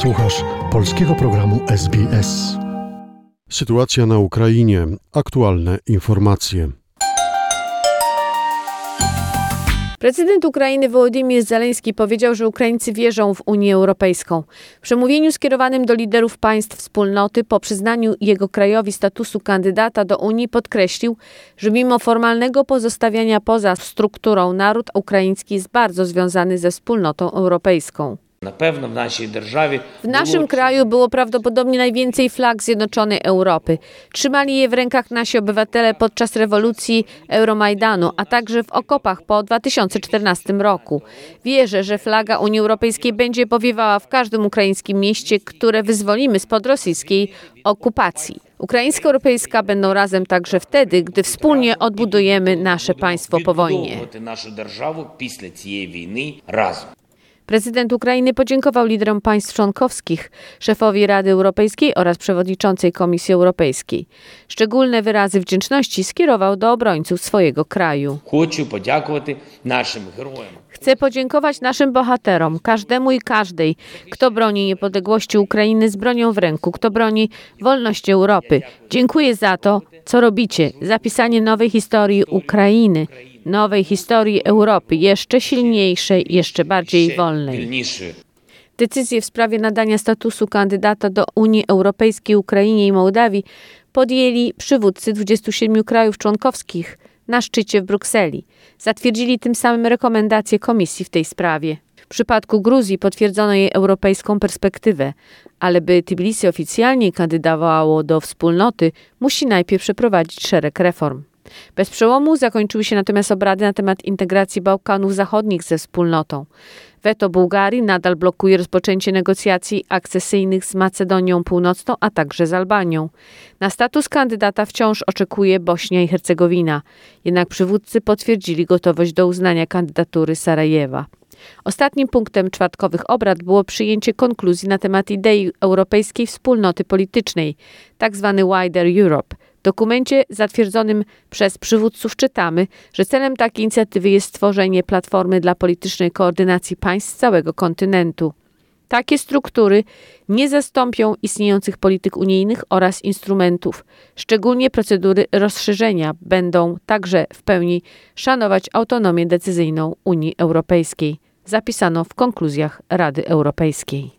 Słuchasz polskiego programu SBS. Sytuacja na Ukrainie. Aktualne informacje. Prezydent Ukrainy Wołodymyr Zaleński powiedział, że Ukraińcy wierzą w Unię Europejską. W przemówieniu skierowanym do liderów państw wspólnoty po przyznaniu jego krajowi statusu kandydata do Unii podkreślił, że mimo formalnego pozostawiania poza strukturą naród ukraiński jest bardzo związany ze wspólnotą europejską. Na pewno w naszej державі W naszym kraju było prawdopodobnie najwięcej flag zjednoczonej Europy. Trzymali je w rękach nasi obywatele podczas rewolucji Euromajdanu, a także w okopach po 2014 roku. Wierzę, że flaga Unii Europejskiej będzie powiewała w każdym ukraińskim mieście, które wyzwolimy spod rosyjskiej okupacji. Ukraińsko-europejska będą razem także wtedy, gdy wspólnie odbudujemy nasze państwo po wojnie. відбудовувати нашу державу після цієї війни разом. Prezydent Ukrainy podziękował liderom państw członkowskich, szefowi Rady Europejskiej oraz przewodniczącej Komisji Europejskiej. Szczególne wyrazy wdzięczności skierował do obrońców swojego kraju. Chcę podziękować naszym bohaterom, każdemu i każdej, kto broni niepodległości Ukrainy z bronią w ręku, kto broni wolności Europy. Dziękuję za to, co robicie? Zapisanie nowej historii Ukrainy, nowej historii Europy, jeszcze silniejszej, jeszcze bardziej wolnej. Decyzję w sprawie nadania statusu kandydata do Unii Europejskiej Ukrainie i Mołdawii podjęli przywódcy 27 krajów członkowskich na szczycie w Brukseli. Zatwierdzili tym samym rekomendacje komisji w tej sprawie. Przypadku Gruzji potwierdzono jej europejską perspektywę, ale by Tbilisi oficjalnie kandydowało do wspólnoty, musi najpierw przeprowadzić szereg reform. Bez przełomu zakończyły się natomiast obrady na temat integracji Bałkanów Zachodnich ze wspólnotą. Weto Bułgarii nadal blokuje rozpoczęcie negocjacji akcesyjnych z Macedonią Północną, a także z Albanią. Na status kandydata wciąż oczekuje Bośnia i Hercegowina, jednak przywódcy potwierdzili gotowość do uznania kandydatury Sarajewa. Ostatnim punktem czwartkowych obrad było przyjęcie konkluzji na temat idei europejskiej wspólnoty politycznej, tzw. Wider Europe. W dokumencie zatwierdzonym przez przywódców czytamy, że celem takiej inicjatywy jest stworzenie platformy dla politycznej koordynacji państw całego kontynentu. Takie struktury nie zastąpią istniejących polityk unijnych oraz instrumentów. Szczególnie procedury rozszerzenia będą także w pełni szanować autonomię decyzyjną Unii Europejskiej, zapisano w konkluzjach Rady Europejskiej.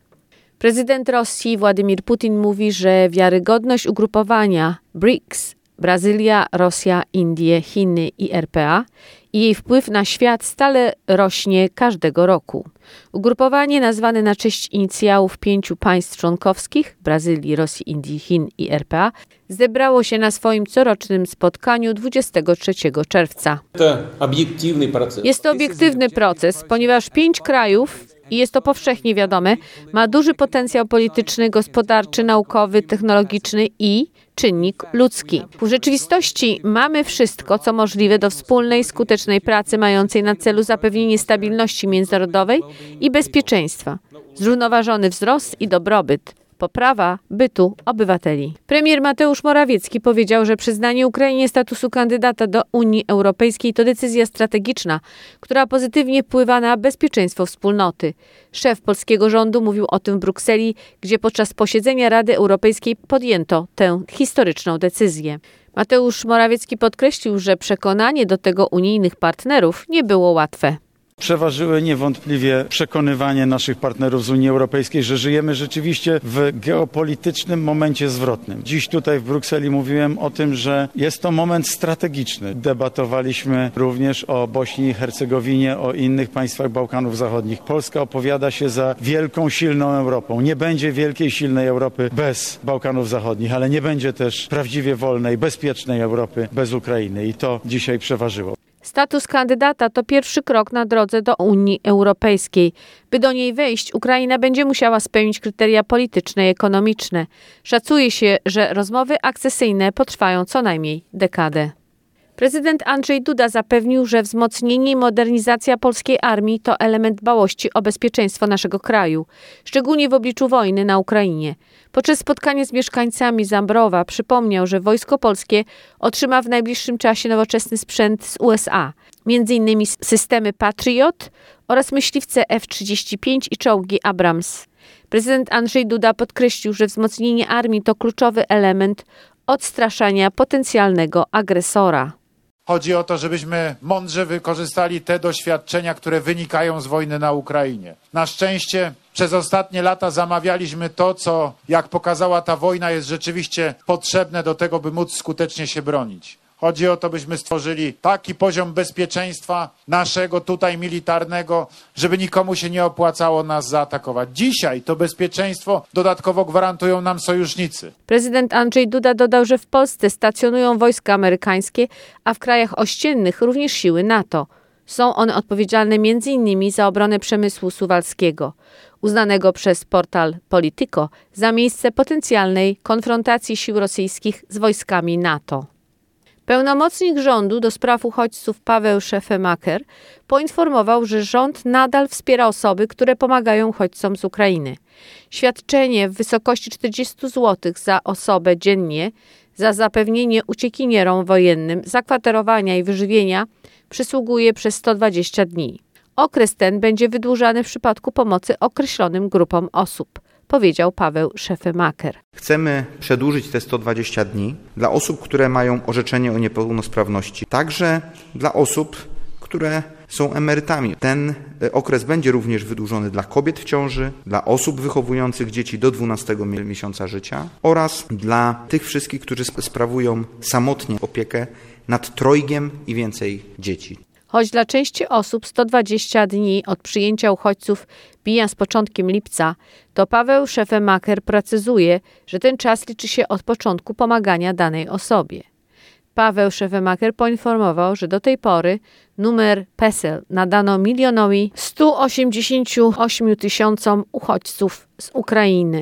Prezydent Rosji Władimir Putin mówi, że wiarygodność ugrupowania BRICS Brazylia, Rosja, Indie, Chiny i RPA i jej wpływ na świat stale rośnie każdego roku. Ugrupowanie nazwane na cześć inicjałów pięciu państw członkowskich Brazylii, Rosji, Indii, Chin i RPA zebrało się na swoim corocznym spotkaniu 23 czerwca. Jest to obiektywny proces, ponieważ pięć krajów i jest to powszechnie wiadome, ma duży potencjał polityczny, gospodarczy, naukowy, technologiczny i czynnik ludzki. W rzeczywistości mamy wszystko, co możliwe do wspólnej, skutecznej pracy mającej na celu zapewnienie stabilności międzynarodowej i bezpieczeństwa, zrównoważony wzrost i dobrobyt, poprawa bytu obywateli. Premier Mateusz Morawiecki powiedział, że przyznanie Ukrainie statusu kandydata do Unii Europejskiej to decyzja strategiczna, która pozytywnie wpływa na bezpieczeństwo wspólnoty. Szef polskiego rządu mówił o tym w Brukseli, gdzie podczas posiedzenia Rady Europejskiej podjęto tę historyczną decyzję. Mateusz Morawiecki podkreślił, że przekonanie do tego unijnych partnerów nie było łatwe. Przeważyły niewątpliwie przekonywanie naszych partnerów z Unii Europejskiej, że żyjemy rzeczywiście w geopolitycznym momencie zwrotnym. Dziś tutaj w Brukseli mówiłem o tym, że jest to moment strategiczny. Debatowaliśmy również o Bośni i Hercegowinie, o innych państwach Bałkanów Zachodnich. Polska opowiada się za wielką, silną Europą. Nie będzie wielkiej, silnej Europy bez Bałkanów Zachodnich, ale nie będzie też prawdziwie wolnej, bezpiecznej Europy bez Ukrainy. I to dzisiaj przeważyło. Status kandydata to pierwszy krok na drodze do Unii Europejskiej. By do niej wejść, Ukraina będzie musiała spełnić kryteria polityczne i ekonomiczne. Szacuje się, że rozmowy akcesyjne potrwają co najmniej dekadę. Prezydent Andrzej Duda zapewnił, że wzmocnienie i modernizacja polskiej armii to element dbałości o bezpieczeństwo naszego kraju, szczególnie w obliczu wojny na Ukrainie. Podczas spotkania z mieszkańcami Zambrowa przypomniał, że Wojsko Polskie otrzyma w najbliższym czasie nowoczesny sprzęt z USA, m.in. systemy Patriot oraz myśliwce F-35 i czołgi Abrams. Prezydent Andrzej Duda podkreślił, że wzmocnienie armii to kluczowy element odstraszania potencjalnego agresora. Chodzi o to, żebyśmy mądrze wykorzystali te doświadczenia, które wynikają z wojny na Ukrainie. Na szczęście przez ostatnie lata zamawialiśmy to, co, jak pokazała ta wojna, jest rzeczywiście potrzebne do tego, by móc skutecznie się bronić. Chodzi o to, byśmy stworzyli taki poziom bezpieczeństwa naszego tutaj militarnego, żeby nikomu się nie opłacało nas zaatakować. Dzisiaj to bezpieczeństwo dodatkowo gwarantują nam sojusznicy. Prezydent Andrzej Duda dodał, że w Polsce stacjonują wojska amerykańskie, a w krajach ościennych również siły NATO. Są one odpowiedzialne m.in. za obronę przemysłu suwalskiego, uznanego przez portal Politico za miejsce potencjalnej konfrontacji sił rosyjskich z wojskami NATO. Pełnomocnik rządu do spraw uchodźców Paweł Szefemaker poinformował, że rząd nadal wspiera osoby, które pomagają uchodźcom z Ukrainy. Świadczenie w wysokości 40 zł za osobę dziennie za zapewnienie uciekinierom wojennym zakwaterowania i wyżywienia przysługuje przez 120 dni. Okres ten będzie wydłużany w przypadku pomocy określonym grupom osób powiedział Paweł Szefemaker. Chcemy przedłużyć te 120 dni dla osób, które mają orzeczenie o niepełnosprawności, także dla osób, które są emerytami. Ten e, okres będzie również wydłużony dla kobiet w ciąży, dla osób wychowujących dzieci do 12 miesiąca życia oraz dla tych wszystkich, którzy sprawują samotnie opiekę nad trojgiem i więcej dzieci. Choć dla części osób 120 dni od przyjęcia uchodźców bija z początkiem lipca, to Paweł Szefemaker precyzuje, że ten czas liczy się od początku pomagania danej osobie. Paweł Szefemaker poinformował, że do tej pory numer PESEL nadano milionowi 188 tysiącom uchodźców z Ukrainy.